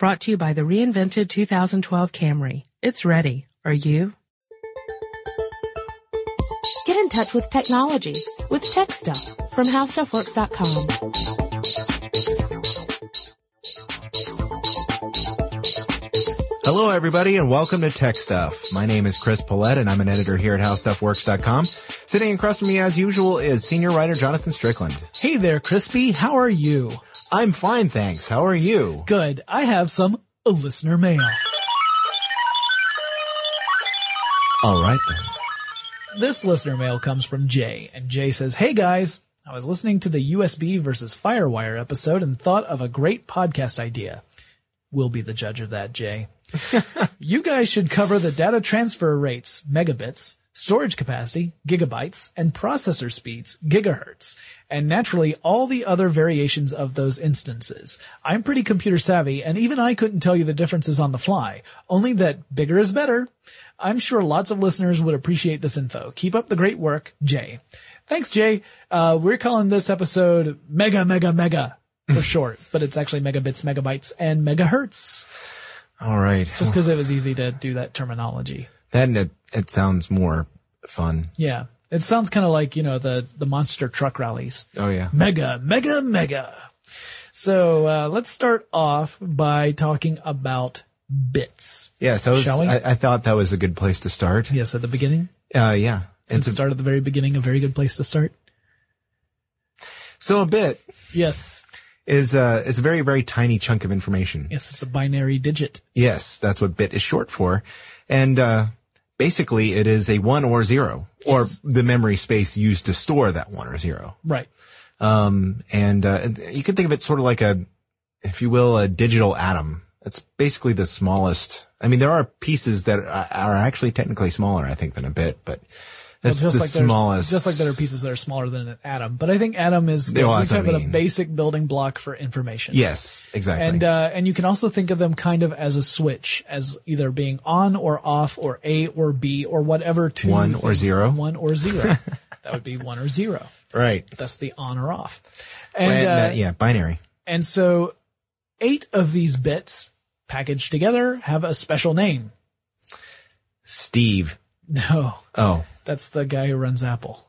Brought to you by the reinvented 2012 Camry. It's ready. Are you? Get in touch with technology with Tech Stuff from HowStuffWorks.com. Hello, everybody, and welcome to Tech Stuff. My name is Chris Pollette, and I'm an editor here at HowStuffWorks.com. Sitting across from me, as usual, is senior writer Jonathan Strickland. Hey there, Crispy. How are you? I'm fine, thanks. How are you? Good. I have some listener mail. All right then. This listener mail comes from Jay, and Jay says, Hey guys, I was listening to the USB versus Firewire episode and thought of a great podcast idea. We'll be the judge of that, Jay. you guys should cover the data transfer rates, megabits, storage capacity, gigabytes, and processor speeds, gigahertz, and naturally all the other variations of those instances. I'm pretty computer savvy, and even I couldn't tell you the differences on the fly, only that bigger is better. I'm sure lots of listeners would appreciate this info. Keep up the great work, Jay. Thanks, Jay. Uh, we're calling this episode Mega Mega Mega for short, but it's actually megabits, megabytes, and megahertz. All right. Just because it was easy to do that terminology. Then it, sounds more fun. Yeah. It sounds kind of like, you know, the, the monster truck rallies. Oh yeah. Mega, mega, mega. So, uh, let's start off by talking about bits. Yeah, so was, Shall we? I, I thought that was a good place to start. Yes, at the beginning. Uh, yeah. And It's a, start at the very beginning, a very good place to start. so a bit Yes. is, uh, is a very, very tiny chunk of information. Yes, it's a binary digit. Yes, that's what bit is short for. And, uh, basically it is a one or zero or Yes. the memory space used to store that one or zero. Right. Um, and, uh, you can think of it sort of like a, if you will, a digital atom. It's basically the smallest. I mean, there are pieces that are, are actually technically smaller, I think, than a bit, but Well, it's the like there's- smallest. just like there are pieces that are smaller than an atom, but I think atom is that's what talk a basic building block for information. Yes, exactly. And uh, and you can also think of them kind of as a switch, as either being on or off, or A or B, or whatever two One or things- zero? One or zero. that would be one or zero. right. That's the on or off. And uh, yeah, binary. and so eight of these bits packaged together have a special name. Steve. No, Oh, that's the guy who runs Apple.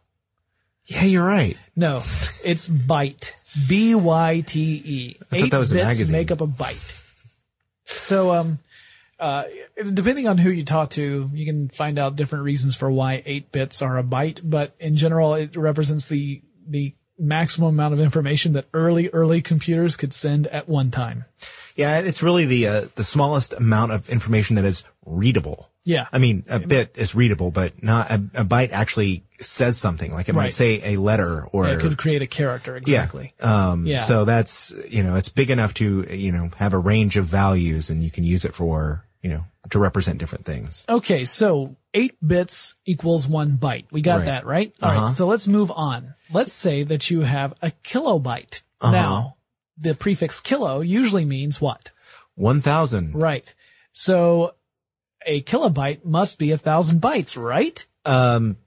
yeah, you're right. No, it's byte. B Y T E. thought Eight that was a bits magazine. make up a byte. So, um, uh, depending on who you talk to, you can find out different reasons for why eight bits are a byte, but in general, it represents the, the maximum amount of information that early, early computers could send at one time. Yeah, it's really the uh, the smallest amount of information that is readable. Yeah. I mean, a bit is readable, but not a, a byte actually says something. Like it might say a letter or it could create a character, exactly. Yeah. Um, Yeah. So that's you know, it's big enough to you know have a range of values, and you can use it for you know to represent different things. Okay, so eight bits equals one byte. We got Right. that, right? All Uh-huh. right, so let's move on. Let's say that you have a kilobyte. Uh-huh. Now, the prefix kilo usually means what? One thousand. Right. So a kilobyte must be a thousand bytes, right? Um,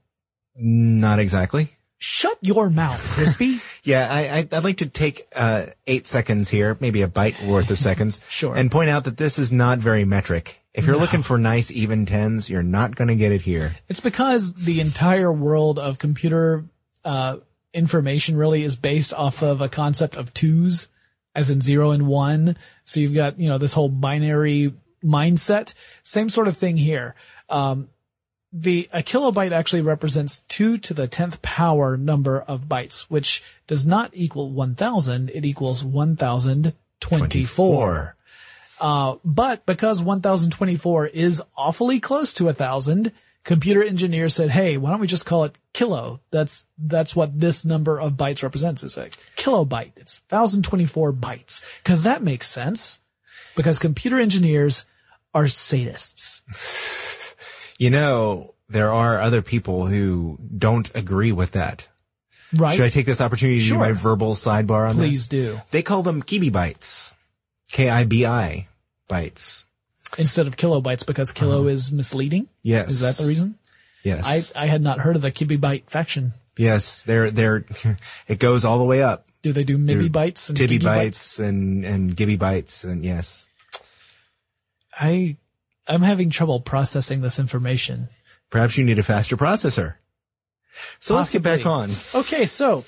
not exactly. Shut your mouth, Crispy. Yeah, I, I'd like to take uh, eight seconds here, maybe a byte worth of seconds, Sure. and point out that this is not very metric. If you're looking for nice even tens, you're not going to get it here. It's because the entire world of computer uh, information really is based off of a concept of twos, as in zero and one. So you've got you know this whole binary mindset. Same sort of thing here. Um, the a kilobyte actually represents two to the tenth power number of bytes, which does not equal one thousand. It equals one thousand twenty-four. Uh, but because 1024 is awfully close to a thousand, computer engineers said, hey, why don't we just call it kilo? That's, that's what this number of bytes represents. It's a kilobyte. It's 1024 bytes. Cause that makes sense. Because computer engineers are sadists. You know, there are other people who don't agree with that. Right? Should I take this opportunity to Sure. do my verbal sidebar on Please this? Please do. They call them kibi bytes. K-I-B-I bytes. Instead of kilobytes because kilo uh-huh. is misleading. Yes. Is that the reason? Yes. I, I had not heard of the kibibyte faction. yes. They're, they're, it goes all the way up. Do they do to bites and tibby bytes and, and gibby bites and yes. I, I'm having trouble processing this information. Perhaps you need a faster processor. So let's get back on. Okay, so,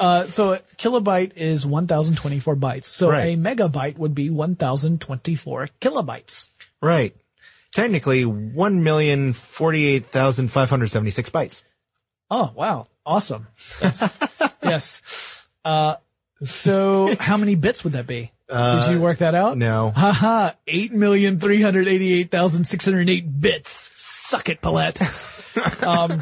uh, so a kilobyte is 1024 bytes. So Right. a megabyte would be 1024 kilobytes. Right. Technically, 1,048,576 bytes. Oh, wow. Awesome. Yes. Uh, so how many bits would that be? Did you work that out? Uh, No. Haha, eight million three hundred eighty-eight thousand six hundred eight bits. Suck it, Pollette. um,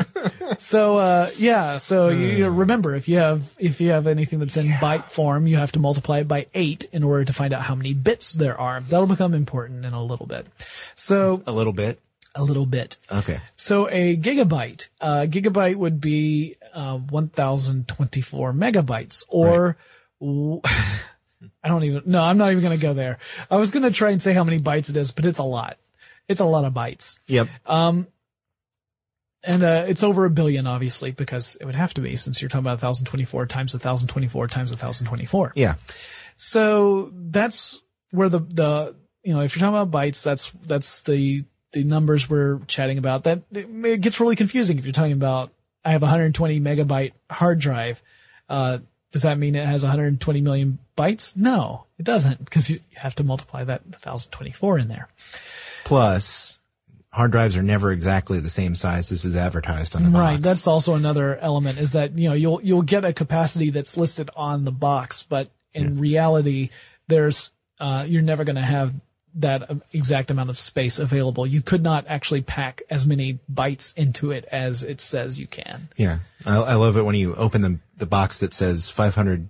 so uh, yeah, so you, you know, remember if you have if you have anything that's in byte form, you have to multiply it by eight in order to find out how many bits there are. That'll become important in a little bit. So A little bit. a little bit. Okay. So a gigabyte, uh, gigabyte would be uh, 1024 megabytes, or w- I don't even. No, I'm not even going to go there. I was going to try and say how many bytes it is, but it's a lot. It's a lot of bytes, Yep. And uh, it's over a billion, obviously, because it would have to be since you're talking about 1024 times 1024 times 1024. yeah. So that's where the, the, you know, if you're talking about bytes, that's, that's the, the numbers we're chatting about. That it gets really confusing if you're talking about, I have a 120 megabyte hard drive. Uh, does that mean it has 120 million bytes? No, it doesn't because you have to multiply that 1024 in there. Plus, hard drives are never exactly the same size as is advertised on the box. Right. That's also another element is that, you know, you'll, you'll get a capacity that's listed on the box, but in reality, there's, uh, you're never going to have that um, exact amount of space available. You could not actually pack as many bytes into it as it says you can. Yeah. I, I love it when you open the, the box that says 500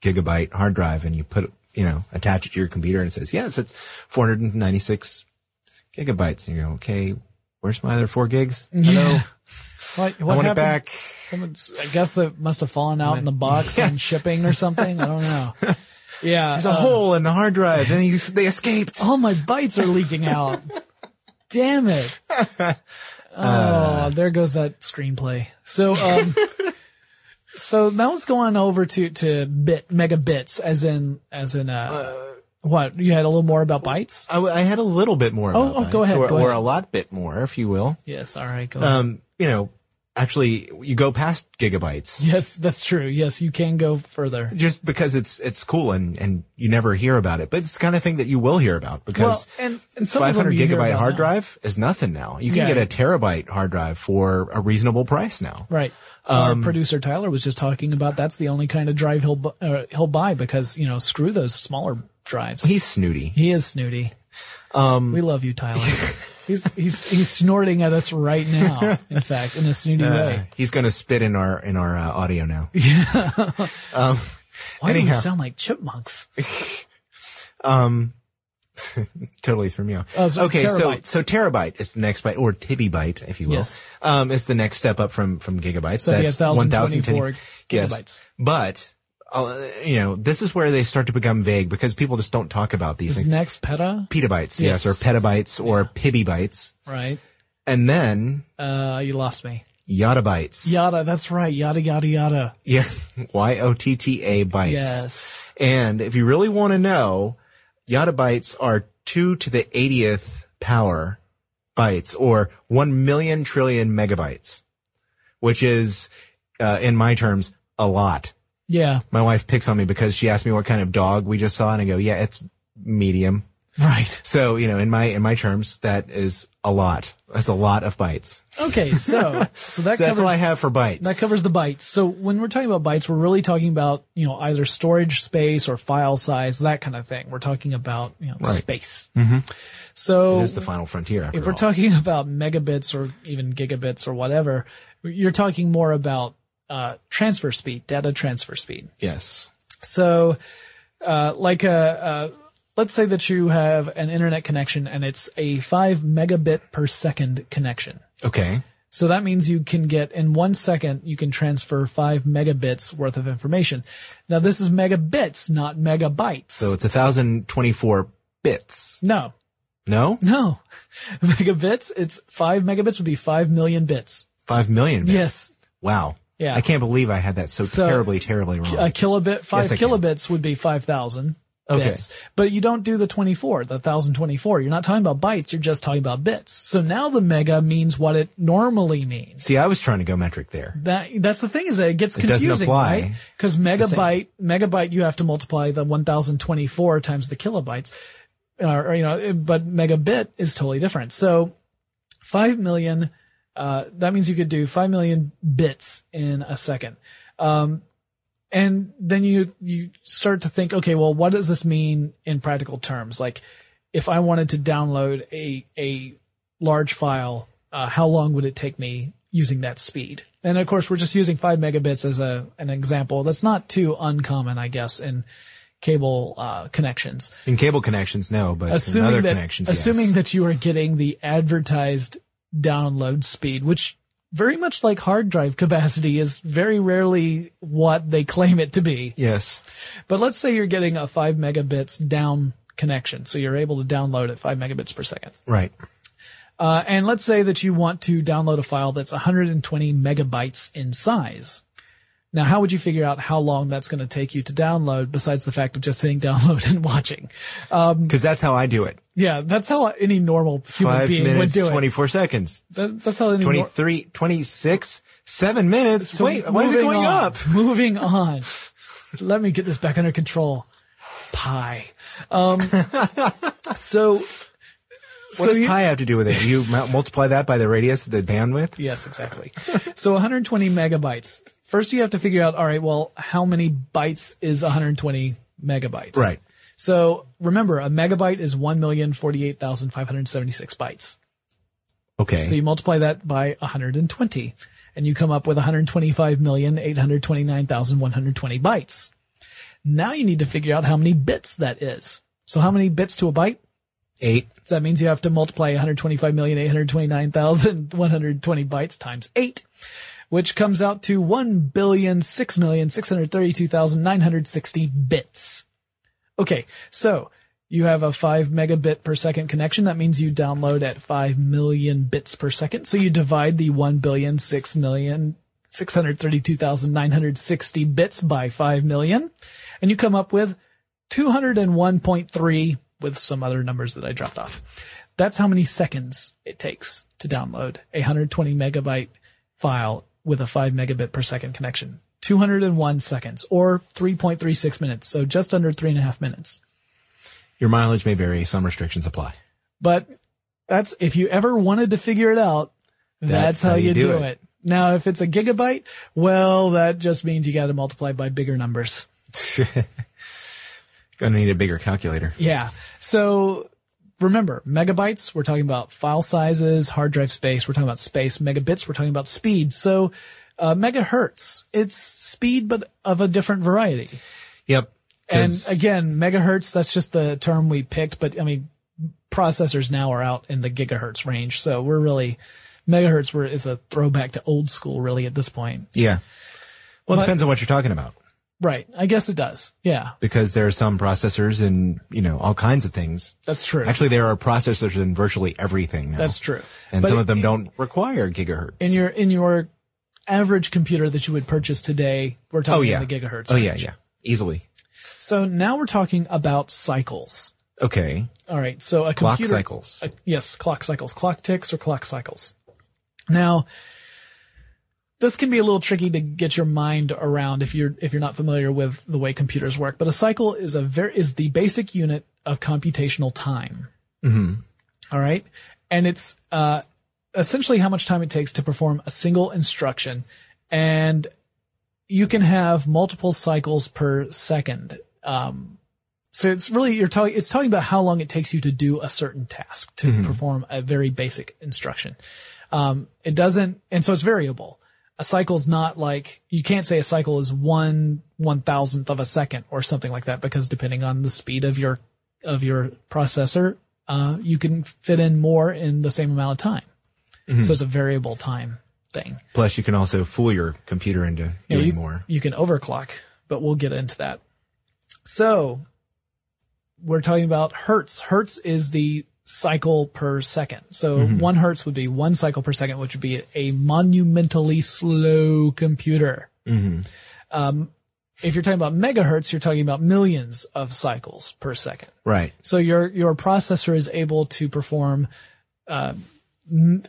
gigabyte hard drive and you put, you know, attach it to your computer and it says, yes, it's 496 gigabytes. And you go, okay, where's my other four gigs? Hello. What, I what want it happened? back. Someone's- I guess that must have fallen out in the box on shipping or something. I don't know. Yeah. There's a uh, hole in the hard drive and they, they escaped. all my bytes are leaking out. Damn it. Oh, there goes that screenplay. So, um, so now let's go on over to, to bit, megabits as in, as in, uh, what? You had a little more about bytes? I, I had a little bit more. Oh, about oh, go ahead, Or, go or ahead. a lot bit more, if you will. Yes. All right. Go ahead. Um, you know, actually you go past gigabytes. Yes, that's true. Yes, you can go further. just because it's it's cool and and you never hear about it, but it's the kind of thing that you will hear about because Well, and- and some of them 500 gigabyte hard now. drive is nothing now. You can Yeah. get a terabyte hard drive for a reasonable price now. Right. Our producer Tyler was just talking about that's the only kind of drive he'll uh, he'll buy because you know screw those smaller drives. He's snooty. He is snooty. Um, we love you, Tyler. he's he's he's snorting at us right now. In fact, in a snooty Uh, way. he's going to spit in our in our uh, audio now. Yeah. Why do we anyhow. sound like chipmunks? um, totally threw me off. Oh, so okay, terabytes. so so terabyte is the next byte, or tibby tibibyte, if you will. Yes. Um, is the next step up from from gigabytes. So That's 1024 1010 yes. gigabytes. But uh, you know, this is where they start to become vague because people just don't talk about these Is things. next peta Petabytes, yes, Yes. or petabytes, or pibibytes, right? and then Uh, you lost me. Yada yottabytes. Yada. That's right. Yada yada yada. Yeah, Y O T T A bytes. Yes. And if you really want to know, yada yottabytes are two to the 80th power bytes or 1 million trillion megabytes, which is, uh, in my terms, a lot. Yeah. My wife picks on me because she asked me what kind of dog we just saw and I go, yeah, it's medium. Right. So, you know, in my, in my terms, that is a lot. That's a lot of bites. Okay. So so that So that's covers all I have for bites. That covers the bytes. So when we're talking about bytes, we're really talking about, you know, either storage space or file size, that kind of thing. We're talking about, you know, Right. space. Mm-hmm. So It is the final frontier if we're all. talking about megabits or even gigabits or whatever, you're talking more about, uh, transfer speed, data transfer speed. yes. So, uh, like a, uh, let's say that you have an internet connection and it's a five megabit per second connection. Okay. So that means you can get in one second, you can transfer five megabits worth of information. Now this is megabits, not megabytes. So it's 1024 bits. no, No? no. megabits, it's five megabits would be five million bits. 5 million bits. Yes. Wow. Yeah. I can't believe I had that so, So, terribly, terribly wrong. A kilobit, five Yes, I can. kilobits would be 5,000. Okay. bits. But you don't do the 24, the 1024. You're not talking about bytes, you're just talking about bits. So now the mega means what it normally means. See, I was trying to go metric there. That that's the thing is that it gets It confusing, right? Because megabyte megabyte you have to multiply the 1024 times the kilobytes, or, or, you know, but megabit is totally different. So five million, uh, that means you could do five million bits in a second. Um, and then you you start to think, okay, well, what does this mean in practical terms? Like, if I wanted to download a a large file, uh, how long would it take me using that speed? And of course, we're just using five megabits as a an example. That's not too uncommon, I guess, in cable uh, connections. In cable connections, no, but in Assuming other that connections, assuming yes. that you are getting the advertised download speed, which very much like hard drive capacity is very rarely what they claim it to be. yes. But let's say you're getting a five megabits down connection. So you're able to download at five megabits per second. Right. Uh, and let's say that you want to download a file that's 120 megabytes in size. Now, how would you figure out how long that's going to take you to download besides the fact of just hitting download and watching? Because that's how I do it. Yeah, that's how any normal human Five being minutes, would do it. 24 seconds. That- That's how any nor- 23, 26, seven minutes. So Wait, why is it going on. up? Moving on. Let me get this back under control. Pi. Um, so, What so does you- pi have to do with it? You multiply that by the radius, the bandwidth? Yes, exactly. so 120 megabytes. First, you have to figure out, all right, well, how many bytes is 120 megabytes? Right. So remember, a megabyte is 1,048,576 bytes. Okay. So you multiply that by 120 and you come up with 125,829,120 bytes. Now you need to figure out how many bits that is. So how many bits to a byte? Eight. So that means you have to multiply 125,829,120 bytes times eight, which comes out to 1,006,632,960 bits. Okay. So you have a five megabit per second connection. That means you download at five million bits per second. So you divide the one billion six million six hundred thirty-two thousand nine hundred sixty bits by five million, and you come up with 201.3 with some other numbers that I dropped off. That's how many seconds it takes to download a 120 megabyte file with a 5 megabit per second connection. 201 seconds or 3.36 minutes. So just under three and a half minutes. Your mileage may vary. Some restrictions apply. But that's, if you ever wanted to figure it out, that's, how, you, do, it. Now, if it's a gigabyte, well, that just means you got to multiply by bigger numbers. Gonna need a bigger calculator. Yeah. So remember, megabytes, we're talking about file sizes, hard drive space, we're talking about space, megabits, we're talking about speed. So, uh, megahertz, it's speed, but of a different variety. Yep. And again, megahertz, that's just the term we picked, but I mean, processors now are out in the gigahertz range. So we're really, megahertz were, is a throwback to old school really at this point. yeah. Well, it But- depends on what you're talking about. Right. I guess it does. Yeah. Because there are some processors and, you know, all kinds of things. That's true. Actually, there are processors in virtually everything now. That's true. And But some of them don't require gigahertz. in your in your average computer that you would purchase today, we're talking oh yeah. the gigahertz. Oh yeah, range. yeah. Easily. So now we're talking about cycles. Okay. All right. So a Clock computer, cycles. uh, yes, clock cycles, clock ticks or clock cycles. Now, this can be a little tricky to get your mind around if you're if you're not familiar with the way computers work. But a cycle is a very is the basic unit of computational time. Mm-hmm. right, and it's uh, essentially how much time it takes to perform a single instruction, and you can have multiple cycles per second. Um, so it's really you're talking it's talking about how long it takes you to do a certain task to perform a very basic instruction. Um, it doesn't, and so it's variable. A cycle's not like you can't say a cycle is one one thousandth of a second or something like that because depending on the speed of your of your processor, uh, you can fit in more in the same amount of time. So it's a variable time thing. Plus, you can also fool your computer into Yeah, doing you, more. You can overclock, but we'll get into that. So we're talking about hertz. Hertz is the cycle per second. So one hertz would be one cycle per second, which would be a monumentally slow computer. Um, if you're talking about megahertz, you're talking about millions of cycles per second. Right. So your your processor is able to perform uh, m-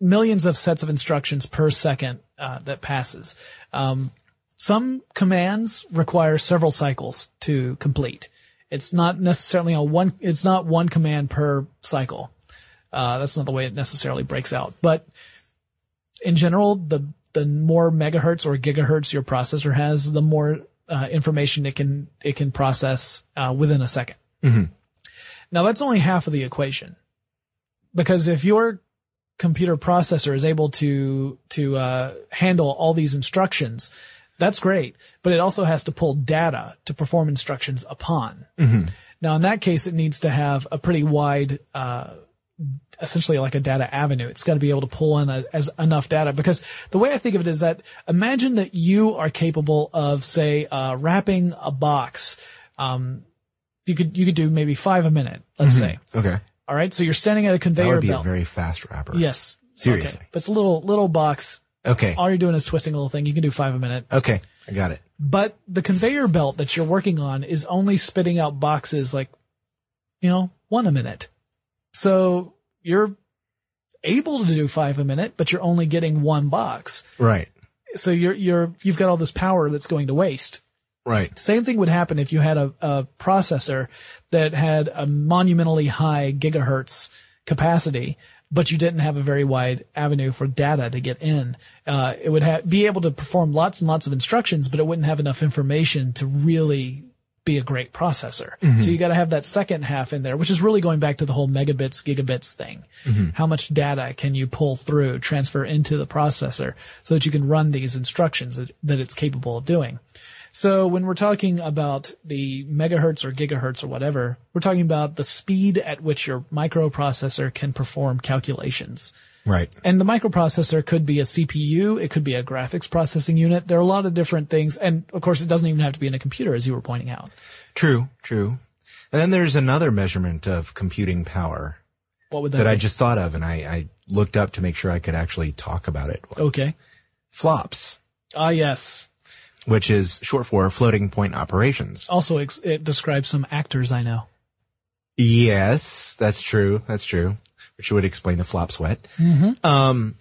millions of sets of instructions per second uh, that passes. Um, some commands require several cycles to complete. It's not necessarily a one. It's not one command per cycle. Uh, that's not the way it necessarily breaks out. But in general, the the more megahertz or gigahertz your processor has, the more uh, information it can it can process uh, within a 2nd Now that's only half of the equation, because if your computer processor is able to to uh, handle all these instructions, that's great. But it also has to pull data to perform instructions upon. Now in that case, it needs to have a pretty wide uh, essentially like a data avenue. It's got to be able to pull in a, as enough data because the way I think of it is that imagine that you are capable of say uh, wrapping a box. Um, you could you could do maybe five a minute, let's say. Okay. All right, so you're standing at a That conveyor would be belt. a very fast wrapper. yes, Seriously. Okay. But it's a little little box. Okay. All you're doing is twisting a little thing. You can do five a minute. Okay. I got it. But the conveyor belt that you're working on is only spitting out boxes like, you know, one a minute. So you're able to do five a minute, but you're only getting one box. Right. So you're, you're, you've got all this power that's going to waste. Right. Same thing would happen if you had a, a processor that had a monumentally high gigahertz capacity, but you didn't have a very wide avenue for data to get in. Uh, it would ha- be able to perform lots and lots of instructions, but it wouldn't have enough information to really be a great processor. So you got to have that second half in there, which is really going back to the whole megabits, gigabits thing. How much data can you pull through, transfer into the processor so that you can run these instructions that, that it's capable of doing? So when we're talking about the megahertz or gigahertz or whatever, we're talking about the speed at which your microprocessor can perform calculations. Right. And the microprocessor could be a CPU, it could be a graphics processing unit. There are a lot of different things. And of course, it doesn't even have to be in a computer, as you were pointing out. True. True. And then there's another measurement of computing power What would that, that be? I just thought of and I, I looked up to make sure I could actually talk about it. okay. Flops, Ah, yes. Which is short for floating point operations. Also, it describes some actors I know. Yes, that's true. That's true. Which would explain the flop sweat. Mm-hmm. Um,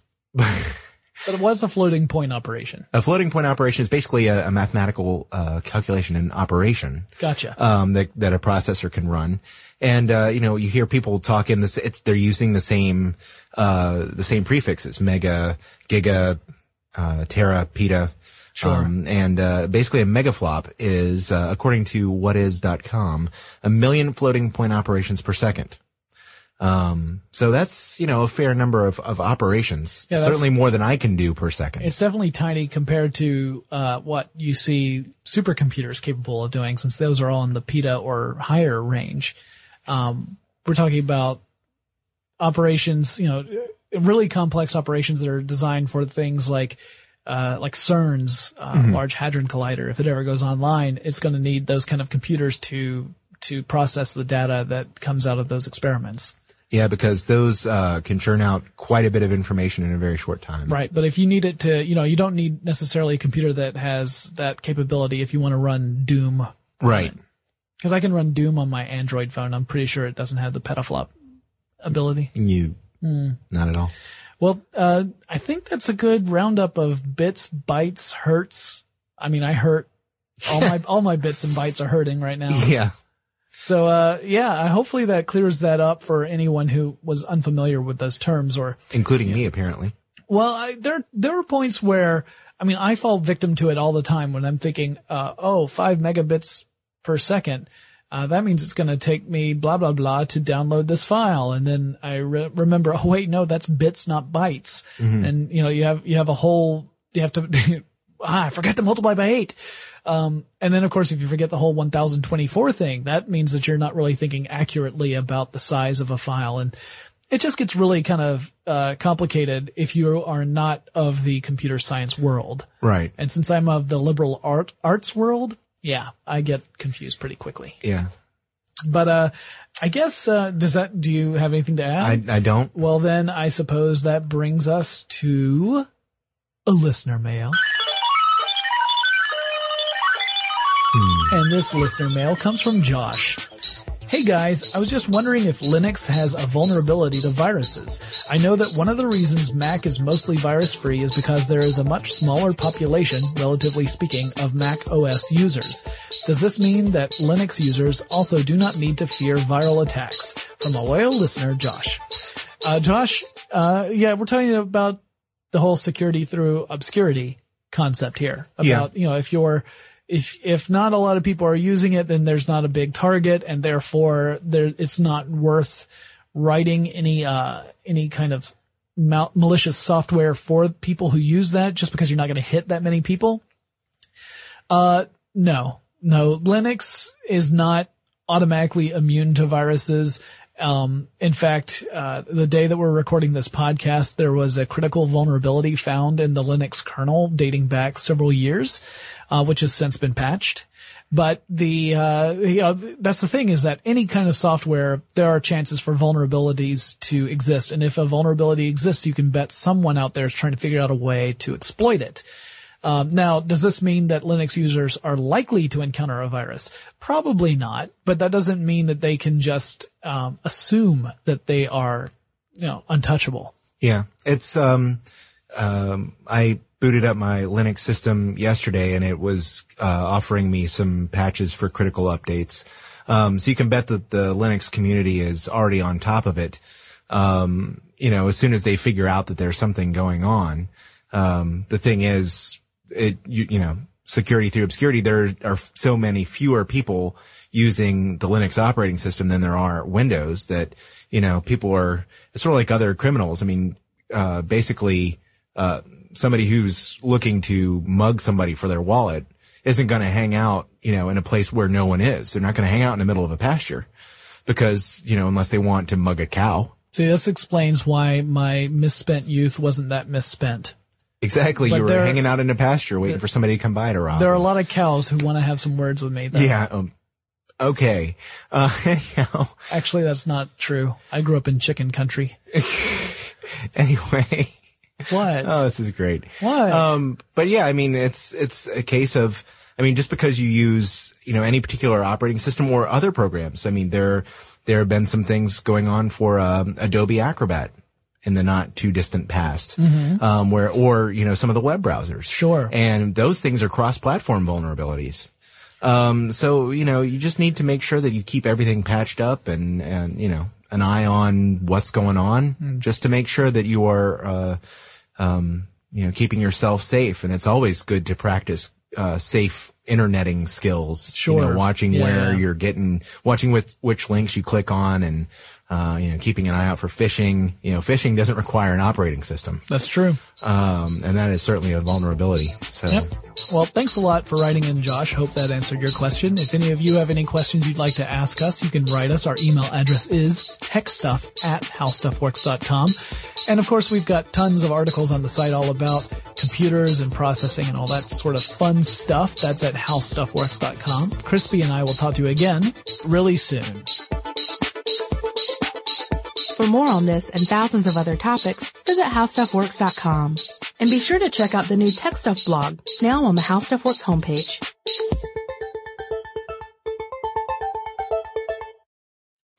But it was a floating point operation. a floating point operation is basically a, a mathematical uh, calculation and operation Gotcha. um, that that a processor can run. And uh, you know, you hear people talk in this. It's they're using the same uh, the same prefixes: mega, giga, uh, tera, peta. Sure. Um, and uh, basically, a megaflop is, uh, according to whatis.com, a million floating point operations per second. Um, so that's you know a fair number of, of operations. Yeah, Certainly more than I can do per second. It's definitely tiny compared to uh, what you see supercomputers capable of doing, since those are all in the peta or higher range. Um, we're talking about operations, you know, really complex operations that are designed for things like uh, like CERN's uh, Large Hadron Collider. If it ever goes online, it's going to need those kind of computers to to process the data that comes out of those experiments. Yeah, because those uh, can churn out quite a bit of information in a very short time. Right. But if you need it to, you know, you don't need necessarily a computer that has that capability if you want to run Doom. Right. Because I can run Doom on my Android phone. I'm pretty sure it doesn't have the petaflop ability. You, Hmm. not at all. Well, uh, I think that's a good roundup of bits, bytes, hertz. I mean, I hurt. All my, all my bits and bytes are hurting right now. Yeah. So, uh, yeah, hopefully that clears that up for anyone who was unfamiliar with those terms or Including me, apparently. Well, I, there there are points where I mean I fall victim to it all the time when I'm thinking, uh, oh, five megabits per second. Uh, that means it's going to take me blah blah blah to download this file, and then I re- remember, oh wait, no, that's bits, not bytes. And you know, you have you have a whole you have to ah, I forgot to multiply by eight. Um, and then of course, if you forget the whole 1024 thing, that means that you're not really thinking accurately about the size of a file. And it just gets really kind of, uh, complicated if you are not of the computer science world. Right. And since I'm of the liberal art, arts world, yeah, I get confused pretty quickly. Yeah. But, uh, I guess, uh, does that, do you have anything to add? I, I don't. well, then I suppose that brings us to a listener mail. And this listener mail comes from Josh. Hey guys, I was just wondering if Linux has a vulnerability to viruses. I know that one of the reasons Mac is mostly virus free is because there is a much smaller population, relatively speaking, of Mac OS users. Does this mean that Linux users also do not need to fear viral attacks? From a loyal listener, Josh. Uh, Josh, uh, yeah, we're talking about the whole security through obscurity concept here. About, Yeah. you know, if you're, if, if not a lot of people are using it, then there's not a big target and therefore there, it's not worth writing any, uh, any kind of mal- malicious software for people who use that just because you're not going to hit that many people. Uh, no, no, Linux is not automatically immune to viruses. Um, in fact, uh, the day that we're recording this podcast, there was a critical vulnerability found in the Linux kernel dating back several years, uh, which has since been patched. But the, uh, you know, that's the thing is that any kind of software, there are chances for vulnerabilities to exist. And if a vulnerability exists, you can bet someone out there is trying to figure out a way to exploit it. Um, now, does this mean that Linux users are likely to encounter a virus? Probably not, but that doesn't mean that they can just um, assume that they are, you know, untouchable. Yeah, it's um, um, I booted up my Linux system yesterday, and it was uh, offering me some patches for critical updates. Um, so you can bet that the Linux community is already on top of it. Um, you know, as soon as they figure out that there's something going on, the thing is, it you, you know, security through obscurity. There are so many fewer people using the Linux operating system than there are Windows that you know people are. It's sort of like other criminals. I mean, uh, basically, uh, somebody who's looking to mug somebody for their wallet isn't going to hang out, you know, in a place where no one is. They're not going to hang out in the middle of a pasture because, you know, unless they want to mug a cow. See, this explains why my misspent youth wasn't that misspent. Exactly. But you were there- hanging out in a pasture waiting for somebody to come by to rob. There are a lot of cows who want to have some words with me. That, Yeah. Um, okay. Uh, Actually, that's not true. I grew up in chicken country. anyway. What? Oh, this is great. What? Um, but yeah, I mean, it's, it's a case of, I mean, just because you use, you know, any particular operating system or other programs, I mean, there, there have been some things going on for, um, Adobe Acrobat in the not too distant past, um, where, or, you know, some of the web browsers. Sure. And those things are cross-platform vulnerabilities. Um, so, you know, you just need to make sure that you keep everything patched up and, and, you know, an eye on what's going on just to make sure that you are, uh, um, you know, keeping yourself safe. And it's always good to practice, uh, safe interneting skills. You Sure. know, watching Yeah, where you're getting, watching with which links you click on and, uh, you know, keeping an eye out for phishing. You know, phishing doesn't require an operating system. That's true. Um, and that is certainly a vulnerability. So. Yep. Well, thanks a lot for writing in, Josh. Hope that answered your question. If any of you have any questions you'd like to ask us, you can write us. Our email address is techstuff at howstuffworks.com. And of course, we've got tons of articles on the site all about computers and processing and all that sort of fun stuff. That's at howstuffworks.com. Crispy and I will talk to you again really soon. For more on this and thousands of other topics, visit howstuffworks.com. And be sure to check out the new Tech Stuff blog, now on the How Stuff Works homepage.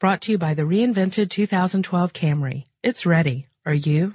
Brought to you by the reinvented 2012 Camry. It's ready. Are you?